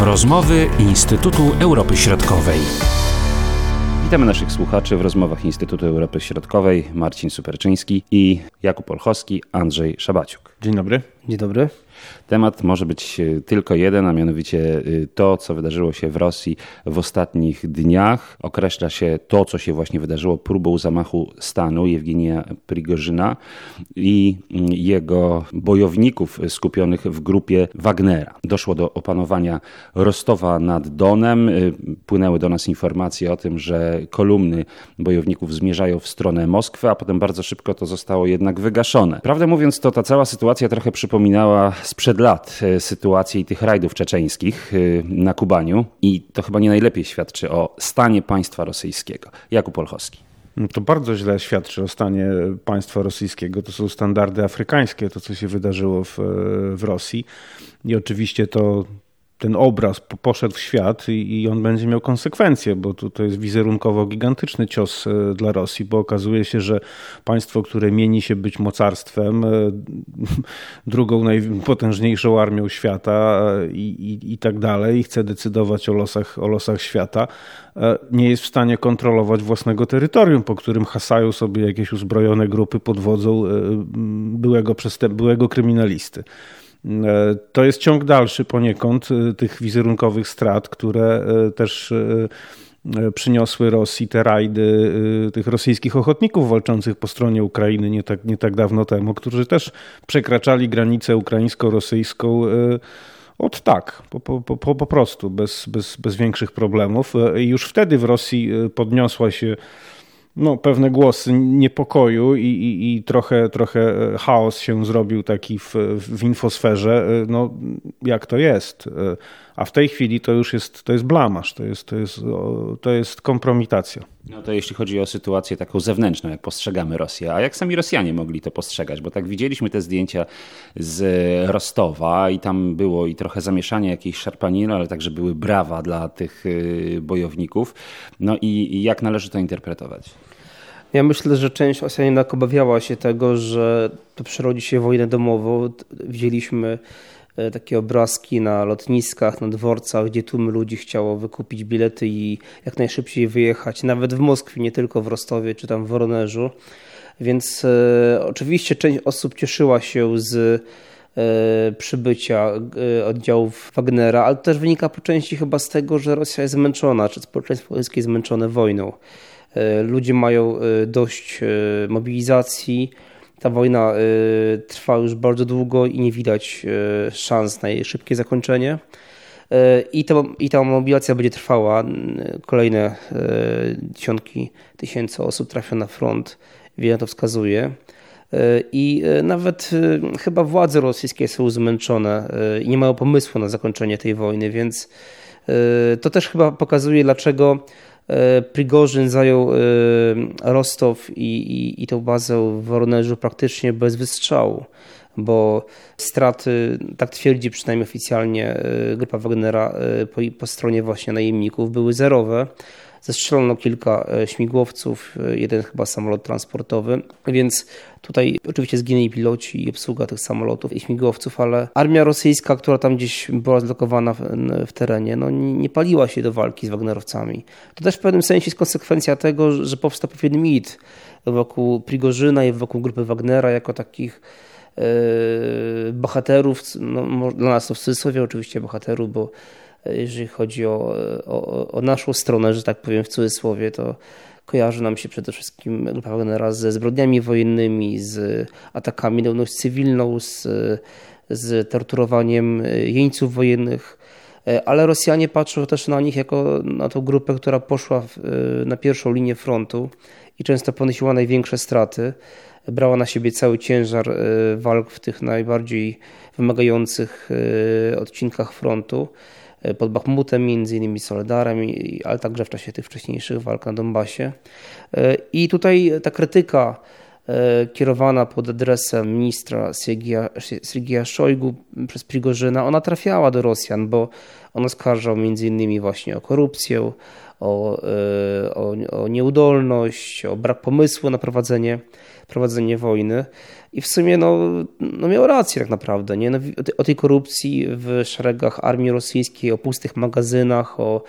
Rozmowy Instytutu Europy Środkowej. Witamy naszych słuchaczy w rozmowach Instytutu Europy Środkowej. Marcin Superczyński i Jakub Olchowski, Andrzej Szabaciuk. Dzień dobry. Dzień dobry. Temat może być e, tylko jeden, a mianowicie e, to, co wydarzyło się w Rosji w ostatnich dniach. Określa się to, co się właśnie wydarzyło próbą zamachu stanu Jewgenia Prigorzyna i mm, jego bojowników skupionych w grupie Wagnera. Doszło do opanowania Rostowa nad Donem. E, płynęły do nas informacje o tym, że kolumny bojowników zmierzają w stronę Moskwy, a potem bardzo szybko to zostało jednak wygaszone. Prawdę mówiąc, to ta cała sytuacja trochę przypominała sprzed lat e, sytuacji tych rajdów czeczeńskich e, na Kubaniu i to chyba nie najlepiej świadczy o stanie państwa rosyjskiego. Jakub Olchowski. To bardzo źle świadczy o stanie państwa rosyjskiego. To są standardy afrykańskie, to co się wydarzyło w, w Rosji. I oczywiście to ten obraz poszedł w świat i, on będzie miał konsekwencje, bo to, to jest wizerunkowo gigantyczny cios e, dla Rosji, bo okazuje się, że państwo, które mieni się być mocarstwem, e, drugą najpotężniejszą armią świata e, i, i, i tak dalej, i chce decydować o losach, o losach świata, nie jest w stanie kontrolować własnego terytorium, po którym hasają sobie jakieś uzbrojone grupy pod wodzą byłego, byłego kryminalisty. E, to jest ciąg dalszy poniekąd e, tych wizerunkowych strat, które e, też przyniosły Rosji te rajdy tych rosyjskich ochotników walczących po stronie Ukrainy nie tak, nie tak dawno temu, którzy też przekraczali granicę ukraińsko-rosyjską od tak, po, po, po, po prostu, bez, bez, bez większych problemów. I już wtedy w Rosji podniosła się no, pewne głosy niepokoju i, i, i, trochę, trochę chaos się zrobił taki w, w infosferze. No, jak to jest? A w tej chwili to już jest, to jest blamasz, to jest, to jest, to jest kompromitacja. No to jeśli chodzi o sytuację taką zewnętrzną, jak postrzegamy Rosję, a jak sami Rosjanie mogli to postrzegać, bo tak widzieliśmy te zdjęcia z Rostowa i tam było i trochę zamieszania, jakiejś szarpaniny, ale także były brawa dla tych y, bojowników. No i, i jak należy to interpretować? Ja myślę, że część Rosjanin obawiała się tego, że to przerodzi się wojnę domową. Widzieliśmy e, takie obrazki na lotniskach, na dworcach, gdzie tłumy ludzi chciało wykupić bilety i jak najszybciej wyjechać, nawet w Moskwie, nie tylko w Rostowie czy tam w Woronerzu. Więc e, oczywiście część osób cieszyła się z e, przybycia e, oddziałów Wagnera, ale też wynika po części chyba z tego, że Rosja jest zmęczona, czy społeczeństwo rosyjskie jest zmęczone wojną. E, ludzie mają e, dość e, mobilizacji. Ta wojna trwa już bardzo długo i nie widać szans na jej szybkie zakończenie. I, to, I ta mobilizacja będzie trwała. Kolejne dziesiątki tysięcy osób trafia na front. Wiele to wskazuje. I nawet chyba władze rosyjskie są zmęczone i nie mają pomysłu na zakończenie tej wojny, więc to też chyba pokazuje, dlaczego Prigorzyn zajął e, Rostow i, i, i tą bazę w Woronerzu praktycznie bez wystrzału, bo straty, tak twierdzi przynajmniej oficjalnie e, grupa Wagnera po, po stronie właśnie najemników, były zerowe. Zestrzelono kilka e, śmigłowców, e, jeden chyba samolot transportowy, więc tutaj oczywiście zginęli piloci i obsługa tych samolotów i śmigłowców, ale armia rosyjska, która tam gdzieś była zlokowana w, w terenie, no nie paliła się do walki z Wagnerowcami. To też w pewnym sensie jest konsekwencja tego, że powstał pewien mit wokół Prigorzyna i wokół grupy Wagnera jako takich e, bohaterów, no, dla nas to w cudzysłowie oczywiście bohaterów, bo jeżeli chodzi o, o, o naszą stronę, że tak powiem w cudzysłowie, to kojarzy nam się przede wszystkim Grupa Wagnera ze zbrodniami wojennymi, z atakami na ludność cywilną, z, z torturowaniem jeńców wojennych, ale Rosjanie patrzą też na nich jako na tą grupę, która poszła w, na pierwszą linię frontu i często ponosiła największe straty. Brała na siebie cały ciężar e, walk w tych najbardziej wymagających e, odcinkach frontu. E, pod Bachmutem, między innymi Soledarem, ale także w czasie tych wcześniejszych walk na Donbasie. E, I tutaj ta krytyka e, kierowana pod adresem ministra Sergija Szojgu przez Prigorzyna, ona trafiała do Rosjan, bo On oskarżał między innymi właśnie o korupcję, o, o, o nieudolność, o brak pomysłu na prowadzenie, prowadzenie wojny. I w sumie no, no miał rację tak naprawdę. Nie? No, o tej korupcji w szeregach armii rosyjskiej, o pustych magazynach, o,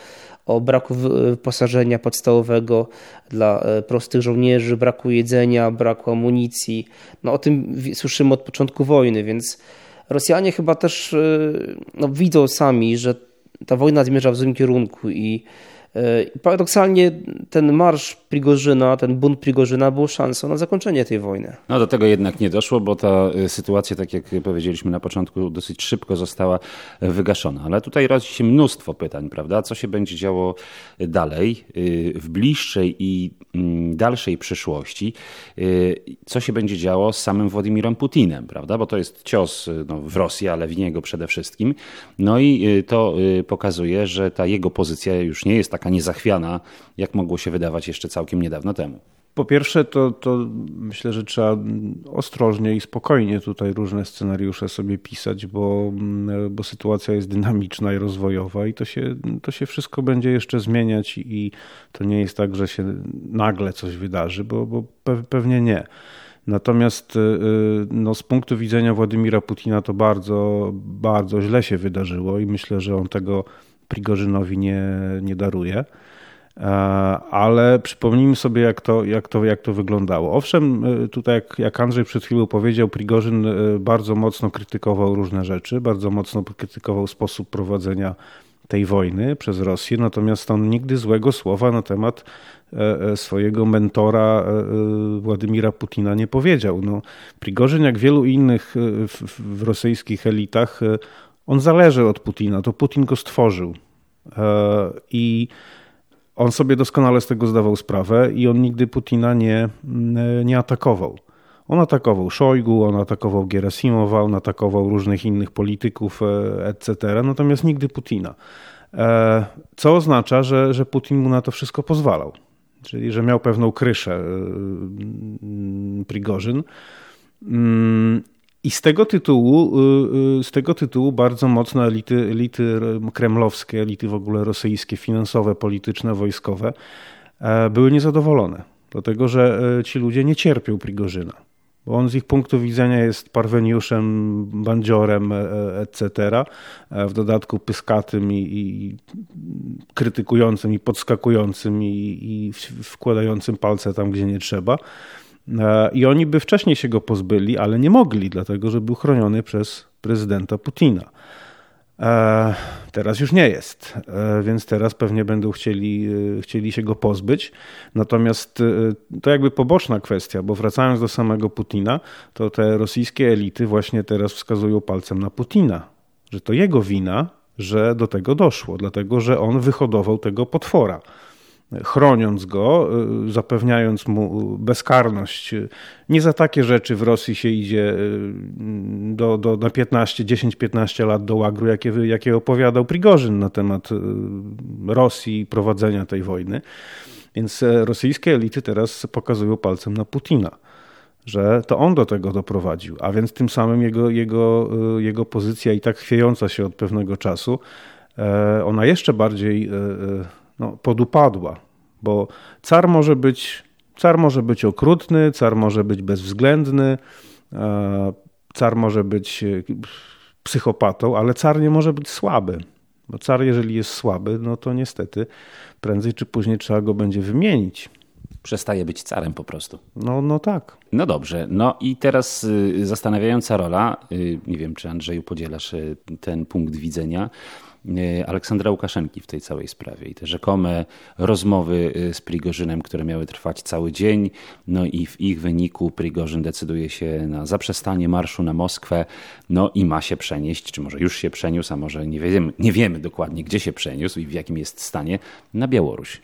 o braku wyposażenia podstawowego dla e, prostych żołnierzy, braku jedzenia, braku amunicji. No, o tym słyszymy od początku wojny, więc Rosjanie chyba też e, no, widzą sami, że ta wojna zmierza w złym kierunku i E, paradoksalnie ten marsz Prigorzyna, ten bunt Prigorzyna był szansą na zakończenie tej wojny. No do tego jednak nie doszło, bo ta e, sytuacja, tak jak powiedzieliśmy na początku, dosyć szybko została wygaszona. Ale tutaj rodzi się mnóstwo pytań, prawda? Co się będzie działo dalej e, w bliższej i mm, dalszej przyszłości? Co się będzie działo z samym Władimirem Putinem, prawda? Bo to jest cios no, w Rosji, ale w niego przede wszystkim. No i to pokazuje, że ta jego pozycja już nie jest taka taka niezachwiana, jak mogło się wydawać jeszcze całkiem niedawno temu. Po pierwsze, to, to myślę, że trzeba ostrożnie i spokojnie tutaj różne scenariusze sobie pisać, bo, bo sytuacja jest dynamiczna i rozwojowa i to się, to się wszystko będzie jeszcze zmieniać i to nie jest tak, że się nagle coś wydarzy, bo, bo pewnie nie. Natomiast y, y, no, z punktu widzenia Władimira Putina to bardzo, bardzo źle się wydarzyło i myślę, że on tego Prigorzynowi nie, nie daruje. E, ale przypomnijmy sobie, jak to, jak to, jak to wyglądało. Owszem, e, tutaj, jak, Andrzej przed chwilą powiedział, Prigorzyn e, bardzo mocno krytykował różne rzeczy, bardzo mocno krytykował sposób prowadzenia tej wojny przez Rosję, natomiast on nigdy złego słowa na temat swojego mentora Władimira Putina nie powiedział. No, Prigorzyn, jak wielu innych w, w rosyjskich elitach, on zależy od Putina, to Putin go stworzył. E, I on sobie doskonale z tego zdawał sprawę i on nigdy Putina nie, mm, nie atakował. On atakował Szojgu, on atakował Gerasimowa, on atakował różnych innych polityków, e, etc., natomiast nigdy Putina. E, co oznacza, że, że Putin mu na to wszystko pozwalał. Czyli, że miał pewną kryszę mm, Prigorzyn. I z tego tytułu, y, y, z tego tytułu bardzo mocno elity, elity kremlowskie, elity w ogóle rosyjskie, finansowe, polityczne, wojskowe e, były niezadowolone. Dlatego, że e, ci ludzie nie cierpią Prigorzyna. Bo on z ich punktu widzenia jest parweniuszem, bandziorem, e, etc. W dodatku pyskatym i, i krytykującym, i podskakującym, i, i wkładającym palce tam, gdzie nie trzeba. E, I oni by wcześniej się go pozbyli, ale nie mogli, dlatego że był chroniony przez prezydenta Putina. E, teraz już nie jest, e, więc teraz pewnie będą chcieli, chcieli się go pozbyć. Natomiast to jakby poboczna kwestia, bo wracając do samego Putina, to te rosyjskie elity właśnie teraz wskazują palcem na Putina, że to jego wina, że do tego doszło, dlatego że on wyhodował tego potwora chroniąc go, y, zapewniając mu bezkarność. Nie za takie rzeczy w Rosji się idzie y, do, do, na 15, 10-15 lat do łagru, jakie, jakie opowiadał Prigorzyn na temat Rosji i prowadzenia tej wojny. Więc e, rosyjskie elity teraz pokazują palcem na Putina, że to on do tego doprowadził, a więc tym samym jego, jego, jego pozycja i tak chwiejąca się od pewnego czasu, e, ona jeszcze bardziej e, no, podupadła, bo car może być, car może być okrutny, car może być bezwzględny, e, car może być e, psychopatą, ale car nie może być słaby. Bo car, jeżeli jest słaby, no to niestety prędzej czy później trzeba go będzie wymienić. Przestaje być carem po prostu. No, no tak. No dobrze. No i teraz y, zastanawiająca rola, y, nie wiem czy Andrzeju podzielasz y, ten punkt widzenia, Aleksandra Łukaszenki w tej całej sprawie. I te rzekome rozmowy e, z Prigorzynem, które miały trwać cały dzień, no i w ich wyniku Prigorzyn decyduje się na zaprzestanie marszu na Moskwę, no i ma się przenieść, czy może już się przeniósł, a może nie wiemy, nie wiemy dokładnie, gdzie się przeniósł i w jakim jest stanie, na Białoruś.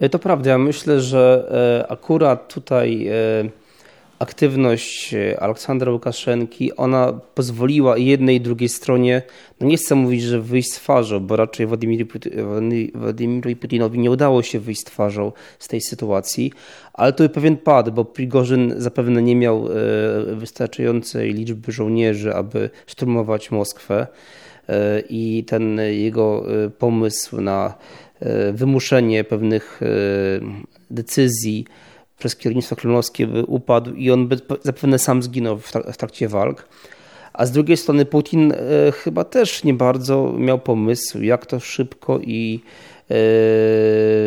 E, to prawda, ja myślę, że akurat tutaj aktywność e, Aleksandra Łukaszenki, ona pozwoliła jednej i drugiej stronie, no nie chcę mówić, że wyjść z twarzą, bo raczej Władimirowi Putinowi nie udało się wyjść z twarzą z tej sytuacji, ale to był pewien pad, bo Prigorzyn zapewne nie miał e, wystarczającej liczby żołnierzy, aby szturmować Moskwę. i ten jego pomysł na wymuszenie pewnych decyzji przez kierownictwo kremlowskie by upadł i on by zapewne sam zginął w trakcie walk. A z drugiej strony Putin chyba też nie bardzo miał pomysł, jak to szybko i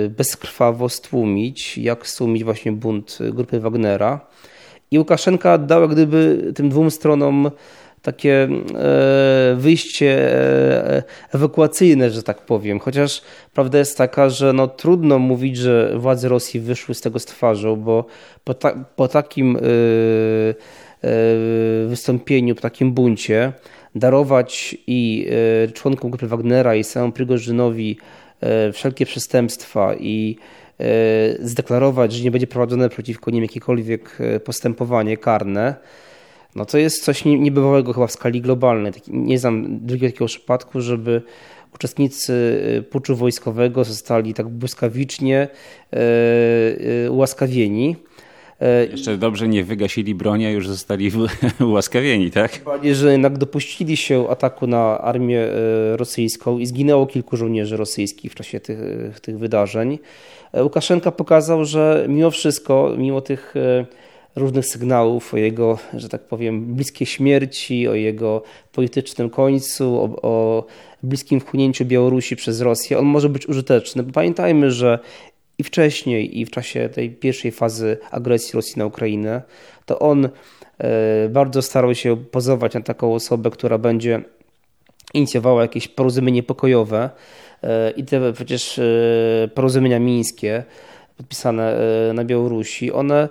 bezkrwawo stłumić, jak stłumić właśnie bunt grupy Wagnera. I Łukaszenka dał gdyby tym dwóm stronom takie e, wyjście e, ewakuacyjne, że tak powiem. Chociaż prawda jest taka, że no, trudno mówić, że władze Rosji wyszły z tego z twarzą, bo po, ta, po takim e, wystąpieniu, po takim buncie darować i członkom grupy Wagnera i samemu Prigorzynowi wszelkie przestępstwa i zdeklarować, że nie będzie prowadzone przeciwko nim jakiekolwiek postępowanie karne, no to jest coś niebywałego chyba w skali globalnej. Nie znam drugiego takiego przypadku, żeby uczestnicy y, puczu wojskowego zostali tak błyskawicznie y, y, ułaskawieni. Jeszcze dobrze nie wygasili broni, a już zostali ułaskawieni, tak? Bardziej, że jednak dopuścili się ataku na armię rosyjską i zginęło kilku żołnierzy rosyjskich w czasie tych, tych wydarzeń. Łukaszenka pokazał, że mimo wszystko, mimo tych różnych sygnałów o jego, że tak powiem, bliskiej śmierci, o jego politycznym końcu, o, o bliskim wchłonięciu Białorusi przez Rosję. On może być użyteczny, bo pamiętajmy, że i wcześniej, i w czasie tej pierwszej fazy agresji Rosji na Ukrainę, to on e, bardzo starał się pozować na taką osobę, która będzie inicjowała jakieś porozumienie pokojowe e, i te przecież e, porozumienia mińskie podpisane na Białorusi, one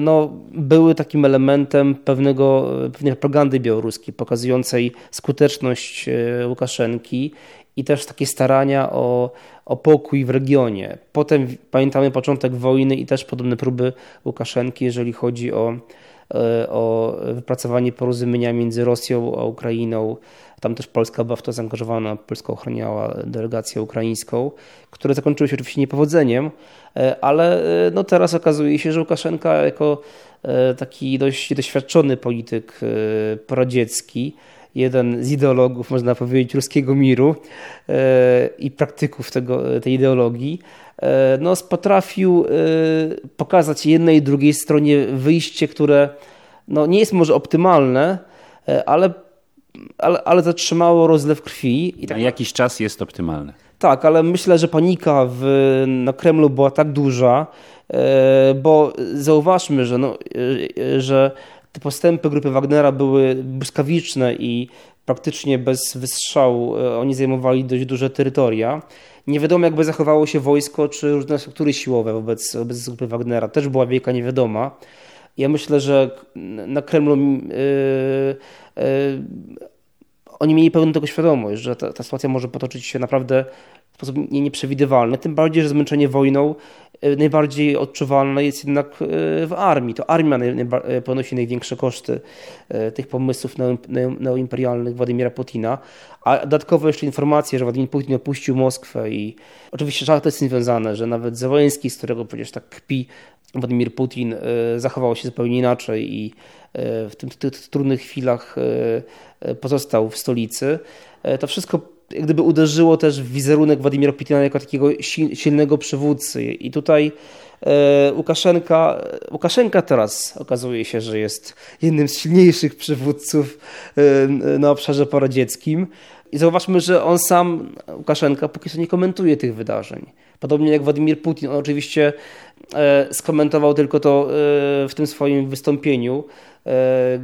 no, były takim elementem pewnego, pewnej propagandy białoruskiej, pokazującej skuteczność e, Łukaszenki i też takie starania o, o pokój w regionie. Potem pamiętamy początek wojny i też podobne próby Łukaszenki, jeżeli chodzi o, e, o wypracowanie porozumienia między Rosją a Ukrainą. Tam też Polska była w to zaangażowana, Polska ochraniała delegację ukraińską, które zakończyły się oczywiście niepowodzeniem, E, ale e, no teraz okazuje się, że Łukaszenka jako e, taki dość doświadczony polityk poradziecki, jeden z ideologów, można powiedzieć, ruskiego miru i praktyków tego, tej ideologii, no, potrafił pokazać jednej i drugiej stronie wyjście, które no, nie jest może optymalne, ale, ale, ale zatrzymało rozlew krwi. I tak... Na jakiś czas jest optymalne. Tak, ale myślę, że panika w, na Kremlu była tak duża, e, bo zauważmy, że, no, e, że te postępy grupy Wagnera były błyskawiczne i praktycznie bez wystrzału e, oni zajmowali dość duże terytoria. Nie wiadomo, jakby zachowało się wojsko czy różne struktury siłowe wobec, wobec grupy Wagnera. Też była wielka niewiadoma. Ja myślę, że na Kremlu yy, yy, oni mieli pełną tego świadomość, że ta, ta sytuacja może potoczyć się naprawdę w sposób nieprzewidywalny, tym bardziej, że zmęczenie wojną e, najbardziej odczuwalne jest jednak e, w armii. To armia e, ponosi największe koszty tych pomysłów neoimperialnych Władimira Putina, a dodatkowo jeszcze informacje, że Władimir Putin opuścił Moskwę i oczywiście to jest związane, że nawet Zawoński, z którego przecież tak kpi Władimir Putin, zachował się zupełnie inaczej i w tym, tych trudnych chwilach pozostał w stolicy. To wszystko jak gdyby uderzyło też w wizerunek Władimira Putina jako takiego silnego przywódcy. I tutaj e, Łukaszenka, Łukaszenka teraz okazuje się, że jest jednym z silniejszych przywódców e, na obszarze poradzieckim. I zauważmy, że on sam, Łukaszenka, póki co nie komentuje tych wydarzeń. Podobnie jak Władimir Putin. On oczywiście e, skomentował tylko to w tym swoim wystąpieniu,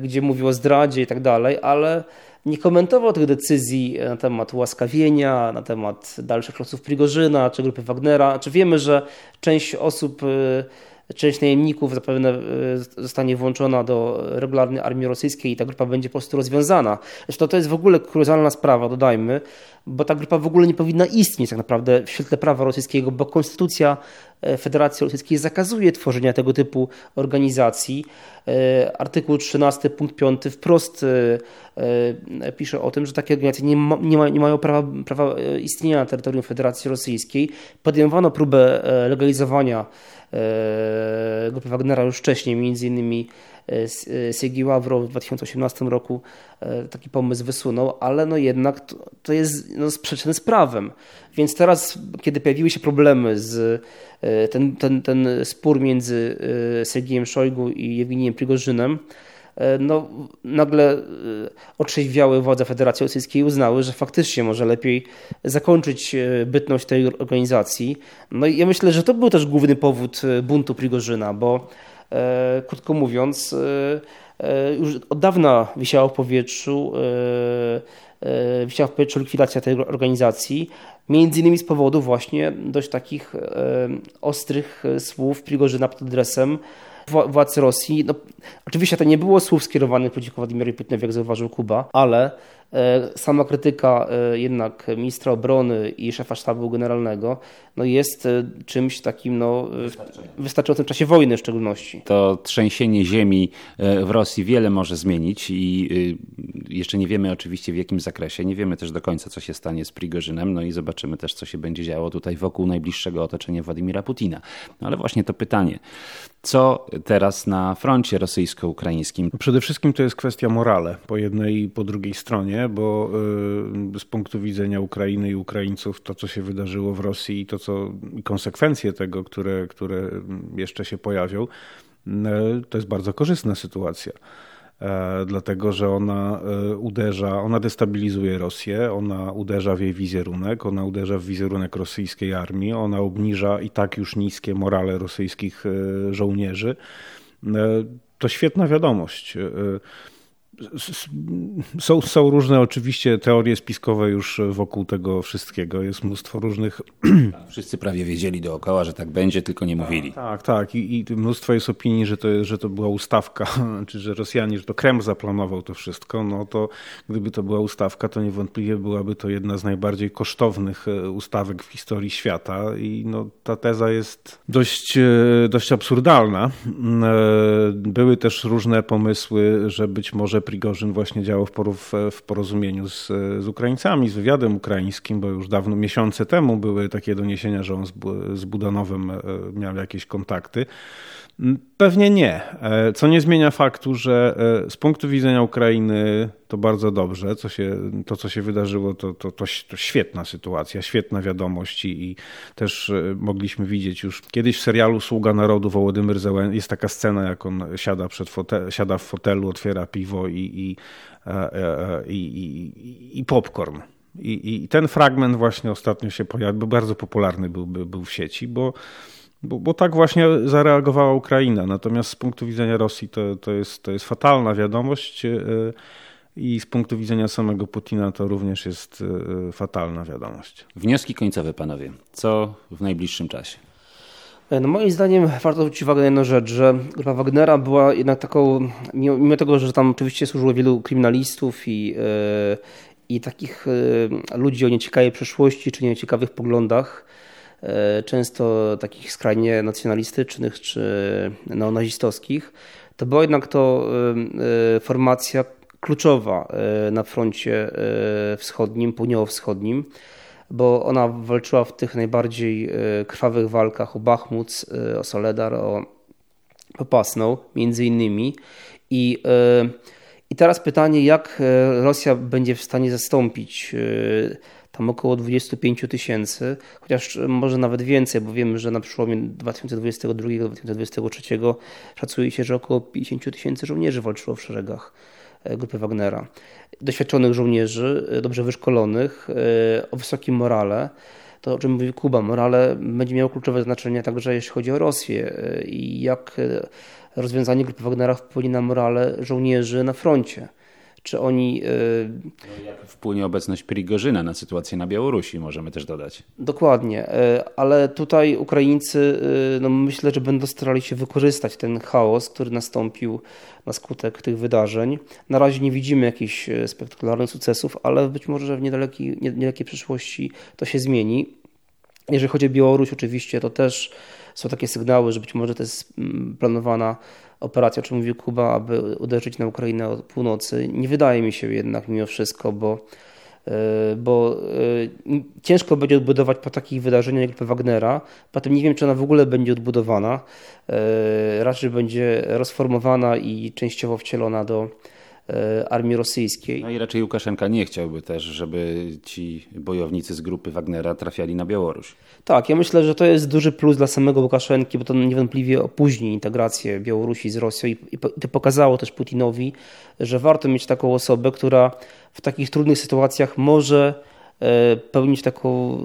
gdzie mówił o zdradzie i tak dalej, ale nie komentował tych decyzji na temat ułaskawienia, na temat dalszych losów Prigorzyna czy grupy Wagnera. Czy wiemy, że część osób, część najemników zapewne y, zostanie włączona do regularnej armii rosyjskiej i ta grupa będzie po prostu rozwiązana. Zresztą to jest w ogóle kuriozalna sprawa, dodajmy, bo ta grupa w ogóle nie powinna istnieć tak naprawdę w świetle prawa rosyjskiego, bo konstytucja e, Federacji Rosyjskiej zakazuje tworzenia tego typu organizacji. E, artykuł 13 punkt 5 wprost e, pisze o tym, że takie organizacje nie, ma, nie, ma, nie mają prawa, prawa istnienia na terytorium Federacji Rosyjskiej. Podejmowano próbę legalizowania grupy Wagnera już wcześniej, między innymi Sergiej Ławrow w 2018 roku taki pomysł wysunął, ale no jednak to, to jest no, sprzeczne z prawem. Więc teraz, kiedy pojawiły się problemy z ten, ten, ten spór między Sergiejem Szojgu i Jewgenijem Prigorzynem, E, no, nagle e, otrzeźwiałe władze Federacji Rosyjskiej uznały, że faktycznie może lepiej zakończyć e, bytność tej organizacji. No i ja myślę, że to był też główny powód buntu Prigorzyna, bo krótko mówiąc, już od dawna wisiała w powietrzu wisiała w powietrzu likwidacja tej organizacji, między innymi z powodu właśnie dość takich ostrych słów Prigorzyna pod adresem władz Rosji. No, oczywiście to nie było słów skierowanych przeciwko Władimirowi Putinowi, jak zauważył Kuba, ale e, sama krytyka e, jednak ministra obrony i szefa sztabu generalnego no jest e, czymś takim no, w wystarczającym czasie wojny w szczególności. To trzęsienie ziemi w Rosji wiele może zmienić i jeszcze nie wiemy oczywiście w jakim zakresie. Nie wiemy też do końca, co się stanie z Prigorzynem, no i zobaczymy też, co się będzie działo tutaj wokół najbliższego otoczenia Władimira Putina. No ale właśnie to pytanie, co teraz na froncie rosyjsko-ukraińskim? Przede wszystkim to jest kwestia morale po jednej i po drugiej stronie, bo y, z punktu widzenia Ukrainy i Ukraińców to, co się wydarzyło w Rosji i to, co konsekwencje tego, które, które jeszcze się pojawią, y, to jest bardzo korzystna sytuacja. E, dlatego że ona e, uderza, ona destabilizuje Rosję, ona uderza w jej wizerunek, ona uderza w wizerunek rosyjskiej armii, ona obniża i tak już niskie morale rosyjskich e, żołnierzy. To świetna wiadomość. Są, są różne oczywiście teorie spiskowe już wokół tego wszystkiego. Jest mnóstwo różnych. Wszyscy prawie wiedzieli dookoła, że tak będzie, tylko nie mówili. Tak, tak. I, i mnóstwo jest opinii, że to, że to była ustawka, czy że Rosjanie, że to Kreml zaplanował to wszystko. No to gdyby to była ustawka, to niewątpliwie byłaby to jedna z najbardziej kosztownych e, ustawek w historii świata. I no, ta teza jest dość, e, dość absurdalna. E, były też różne pomysły, że być może Prigorzyn właśnie działał w, w porozumieniu z, z Ukraińcami, z wywiadem ukraińskim, bo już dawno, miesiące temu były takie doniesienia, że on z, z Budanowem e, miał jakieś kontakty. Pewnie nie, e, co nie zmienia faktu, że e, z punktu widzenia Ukrainy to bardzo dobrze. Co się, to, co się wydarzyło, to, to, to, to świetna sytuacja, świetna wiadomość i, i, też e, mogliśmy widzieć już kiedyś w serialu Sługa Narodu Wołodymyr Zełen jest taka scena, jak on siada, przed fotel, siada w fotelu, otwiera piwo i, i, i, i, popcorn. I, I ten fragment właśnie ostatnio się pojawił, bardzo popularny był, był w sieci, bo bo, bo, tak właśnie zareagowała Ukraina. Natomiast z punktu widzenia Rosji to, to, jest, to jest fatalna wiadomość e, i z punktu widzenia samego Putina to również jest e, fatalna wiadomość. Wnioski końcowe, panowie. Co w najbliższym czasie? E, no moim zdaniem warto zwrócić uwagę na jedną rzecz, że grupa Wagnera była jednak taką, mimo, tego, że tam oczywiście służyło wielu kryminalistów i, i takich ludzi o nieciekawej przeszłości czy nieciekawych poglądach, często takich skrajnie nacjonalistycznych czy neonazistowskich, to była jednak to e, formacja kluczowa e, na froncie wschodnim, południowo-wschodnim, bo ona walczyła w tych najbardziej krwawych walkach o Bachmut, o Soledar, o Popasną między innymi. I, I teraz pytanie, jak Rosja będzie w stanie zastąpić tam około 25 tysięcy, chociaż może nawet więcej, bo wiemy, że na przełomie 2022-2023 szacuje się, że około 50 tysięcy żołnierzy walczyło w szeregach e, grupy Wagnera. Doświadczonych żołnierzy, e, dobrze wyszkolonych, e, o wysokim morale. To, o czym mówi Kuba, morale będzie miało kluczowe znaczenie także jeśli chodzi o Rosję i jak rozwiązanie grupy Wagnera wpłynie na morale żołnierzy na froncie czy oni... No, jak wpłynie obecność Prigorzyna na sytuację na Białorusi, możemy też dodać. Dokładnie, y, ale tutaj Ukraińcy y, no myślę, że będą starali się wykorzystać ten chaos, który nastąpił na skutek tych wydarzeń. Na razie nie widzimy jakichś spektakularnych sukcesów, ale być może w niedalekiej, niedalekiej przyszłości to się zmieni. Jeżeli chodzi o Białoruś, oczywiście to też są takie sygnały, że być może to jest mm, planowana operacja, o czym mówił Kuba, aby uderzyć na Ukrainę od północy. Nie wydaje mi się jednak mimo wszystko, bo bo ciężko będzie odbudować po takich wydarzeniach grupę Wagnera. Potem nie wiem, czy ona w ogóle będzie odbudowana. Raczej będzie rozformowana i częściowo wcielona do E, armii rosyjskiej. No i raczej Łukaszenka nie chciałby też, żeby ci bojownicy z grupy Wagnera trafiali na Białoruś. Tak, ja myślę, że to jest duży plus dla samego Łukaszenki, bo to niewątpliwie opóźni integrację Białorusi z Rosją i, i to pokazało też Putinowi, że warto mieć taką osobę, która w takich trudnych sytuacjach może e, pełnić taką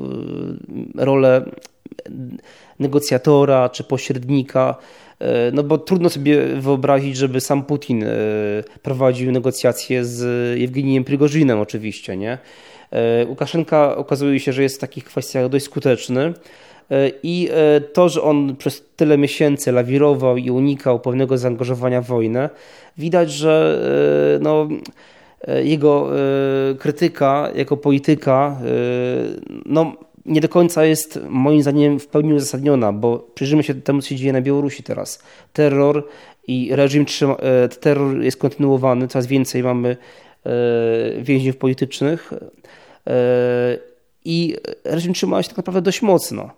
e, rolę negocjatora czy pośrednika, e, no bo trudno sobie wyobrazić, żeby sam Putin e, prowadził negocjacje z Jewgeniem Prigorzynem oczywiście, nie? E, Łukaszenka okazuje się, że jest w takich kwestiach dość skuteczny i to, że on przez tyle miesięcy lawirował i unikał pewnego zaangażowania w wojnę, widać, że no, jego krytyka jako polityka no, nie do końca jest moim zdaniem w pełni uzasadniona, bo przyjrzymy się temu, co się dzieje na Białorusi teraz. Terror i reżim trzyma, e, terror jest kontynuowany, coraz więcej mamy e, więźniów politycznych e, i reżim trzyma się tak naprawdę dość mocno.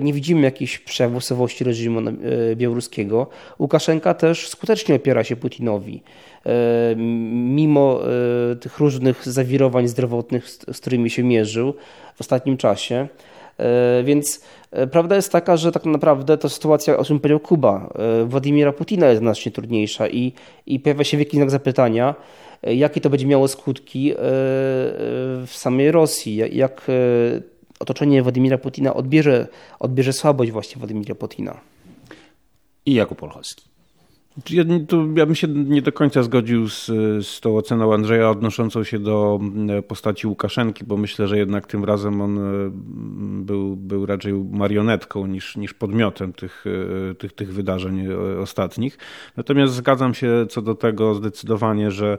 Nie widzimy jakiejś przejawów reżimu białoruskiego. Łukaszenka też skutecznie opiera się Putinowi. Mimo tych różnych zawirowań zdrowotnych, z którymi się mierzył, w ostatnim czasie. E, więc e, prawda jest taka, że tak naprawdę to sytuacja, o czym powiedział Kuba, e, Władimira Putina jest znacznie trudniejsza i, i pojawia się wielki znak zapytania, jakie to będzie miało skutki w samej Rosji, jak otoczenie Władimira Putina odbierze, odbierze słabość właśnie Władimira Putina. I Jakub Olchowski. Ja, to ja bym się nie do końca zgodził z, z tą oceną Andrzeja odnoszącą się do mm, postaci Łukaszenki, bo myślę, że jednak tym razem on e, był, był raczej marionetką niż, niż podmiotem tych, e, tych, tych wydarzeń e, ostatnich. Natomiast zgadzam się co do tego zdecydowanie, że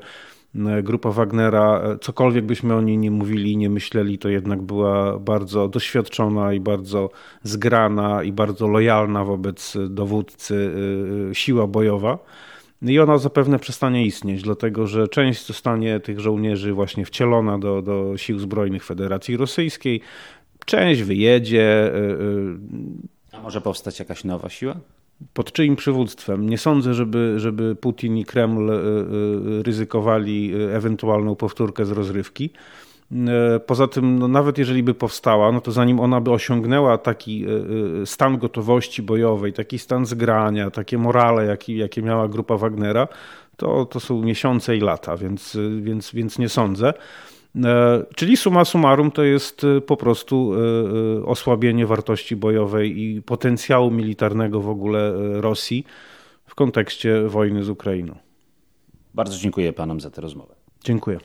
grupa Wagnera, e, cokolwiek byśmy o niej nie mówili nie myśleli, to jednak była bardzo doświadczona i bardzo zgrana i bardzo lojalna wobec dowódcy e, siła bojowa. I ona zapewne przestanie istnieć, dlatego że część zostanie tych żołnierzy właśnie wcielona do, do sił zbrojnych Federacji Rosyjskiej, część wyjedzie. A może powstać jakaś nowa siła? Pod czyim przywództwem. Nie sądzę, żeby, żeby Putin i Kreml e, e, ryzykowali e, ewentualną powtórkę z rozrywki. Poza tym, no nawet jeżeli by powstała, no to zanim ona by osiągnęła taki stan gotowości bojowej, taki stan zgrania, takie morale, jakie, jakie miała grupa Wagnera, to, to są miesiące i lata, więc, więc, więc nie sądzę. E, czyli suma summarum to jest e, po prostu e, osłabienie wartości bojowej i potencjału militarnego w ogóle Rosji w kontekście wojny z Ukrainą. Bardzo dziękuję panom za tę rozmowę. Dziękuję.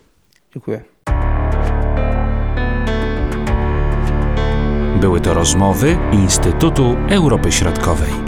Dziękuję. Były to rozmowy Instytutu Europy Środkowej.